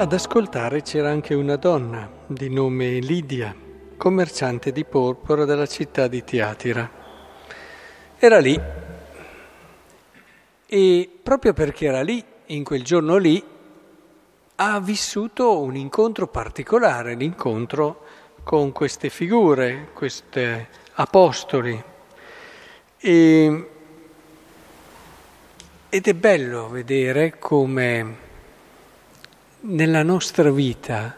Ad ascoltare c'era anche una donna di nome Lidia, commerciante di porpora della città di Tiatira. Era lì e proprio perché era lì, in quel giorno lì, ha vissuto un incontro particolare, l'incontro con queste figure, questi apostoli. E, ed è bello vedere come nella nostra vita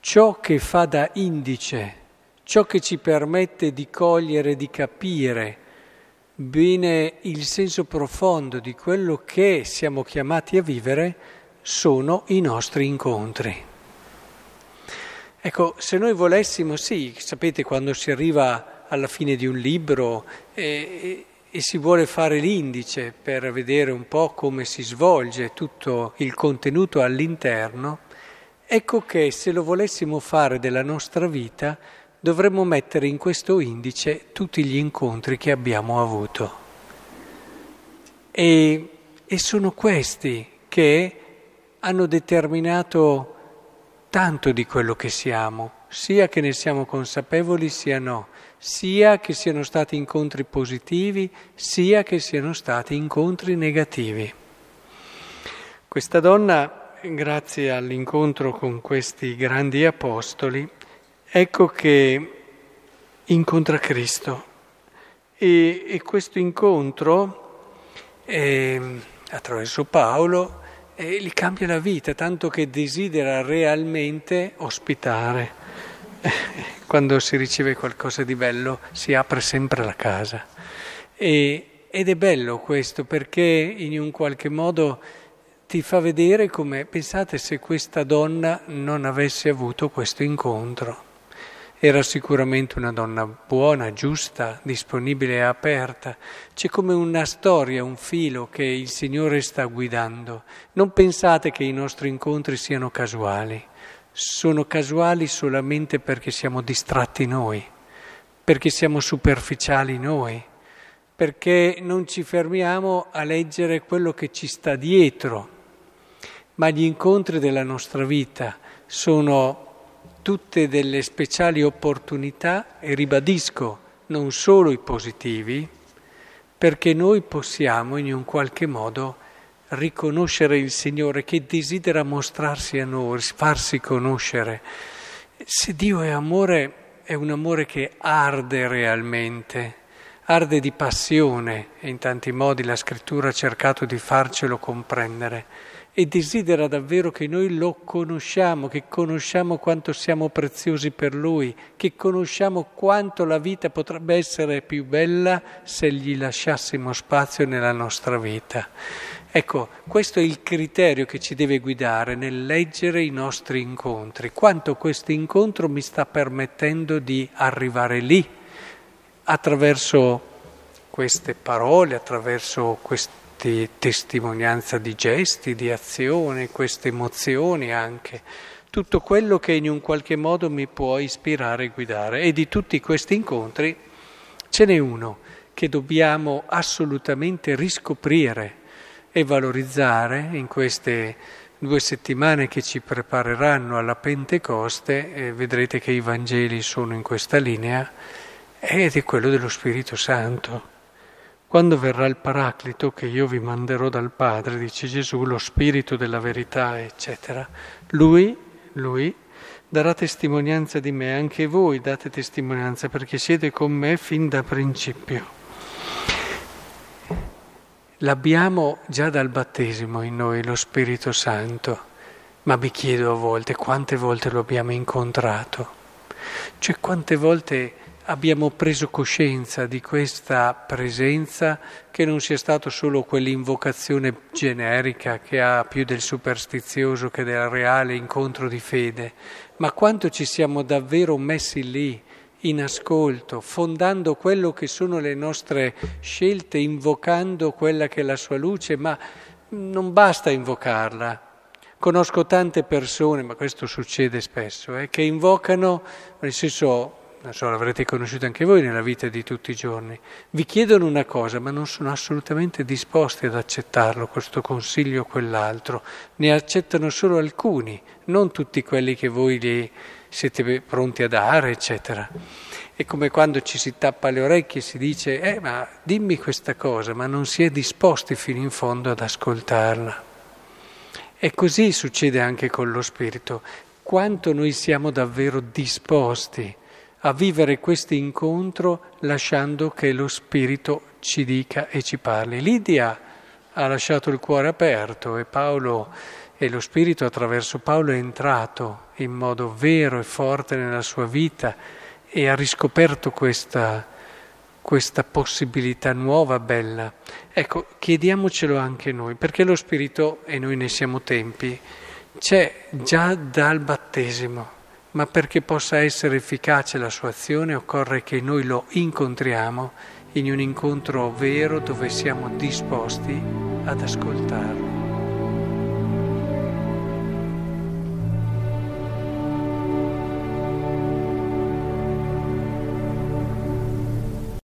ciò che fa da indice, ciò che ci permette di cogliere, di capire bene il senso profondo di quello che siamo chiamati a vivere, sono i nostri incontri. Ecco, se noi volessimo, sì, sapete quando si arriva alla fine di un libro e, e si vuole fare l'indice per vedere un po' come si svolge tutto il contenuto all'interno, ecco che se lo volessimo fare della nostra vita dovremmo mettere in questo indice tutti gli incontri che abbiamo avuto. E, e sono questi che hanno determinato tanto di quello che siamo, sia che ne siamo consapevoli sia no sia che siano stati incontri positivi, sia che siano stati incontri negativi. Questa donna, grazie all'incontro con questi grandi apostoli, ecco che incontra Cristo e, e questo incontro eh, attraverso Paolo eh, gli cambia la vita, tanto che desidera realmente ospitare quando si riceve qualcosa di bello si apre sempre la casa. E, ed è bello questo perché in un qualche modo ti fa vedere come, pensate se questa donna non avesse avuto questo incontro. Era sicuramente una donna buona, giusta, disponibile e aperta. C'è come una storia, un filo che il Signore sta guidando. Non pensate che i nostri incontri siano casuali sono casuali solamente perché siamo distratti noi, perché siamo superficiali noi, perché non ci fermiamo a leggere quello che ci sta dietro, ma gli incontri della nostra vita sono tutte delle speciali opportunità e ribadisco non solo i positivi, perché noi possiamo in un qualche modo riconoscere il Signore che desidera mostrarsi a noi, farsi conoscere. Se Dio è amore, è un amore che arde realmente, arde di passione e in tanti modi la scrittura ha cercato di farcelo comprendere e desidera davvero che noi lo conosciamo, che conosciamo quanto siamo preziosi per Lui, che conosciamo quanto la vita potrebbe essere più bella se gli lasciassimo spazio nella nostra vita. Ecco, questo è il criterio che ci deve guidare nel leggere i nostri incontri, quanto questo incontro mi sta permettendo di arrivare lì attraverso queste parole, attraverso queste testimonianza di gesti, di azioni, queste emozioni anche, tutto quello che in un qualche modo mi può ispirare e guidare. E di tutti questi incontri ce n'è uno che dobbiamo assolutamente riscoprire e valorizzare in queste due settimane che ci prepareranno alla Pentecoste, eh, vedrete che i Vangeli sono in questa linea, ed è quello dello Spirito Santo. Quando verrà il Paraclito che io vi manderò dal Padre, dice Gesù, lo Spirito della verità, eccetera, lui, lui darà testimonianza di me, anche voi date testimonianza perché siete con me fin da principio. L'abbiamo già dal battesimo in noi lo Spirito Santo, ma mi chiedo a volte quante volte lo abbiamo incontrato, cioè quante volte abbiamo preso coscienza di questa presenza che non sia stato solo quell'invocazione generica che ha più del superstizioso che del reale incontro di fede, ma quanto ci siamo davvero messi lì in ascolto, fondando quello che sono le nostre scelte, invocando quella che è la sua luce, ma non basta invocarla. Conosco tante persone, ma questo succede spesso, eh, che invocano, nel senso so, l'avrete conosciuto anche voi nella vita di tutti i giorni, vi chiedono una cosa ma non sono assolutamente disposti ad accettarlo, questo consiglio o quell'altro, ne accettano solo alcuni, non tutti quelli che voi gli siete pronti a dare, eccetera. È come quando ci si tappa le orecchie e si dice, eh ma dimmi questa cosa, ma non si è disposti fino in fondo ad ascoltarla. E così succede anche con lo Spirito. Quanto noi siamo davvero disposti a vivere questo incontro lasciando che lo Spirito ci dica e ci parli. Lidia ha lasciato il cuore aperto e Paolo e lo Spirito attraverso Paolo è entrato in modo vero e forte nella sua vita e ha riscoperto questa, questa possibilità nuova, bella. Ecco, chiediamocelo anche noi, perché lo Spirito, e noi ne siamo tempi, c'è già dal battesimo, ma perché possa essere efficace la sua azione occorre che noi lo incontriamo in un incontro vero dove siamo disposti ad ascoltarlo.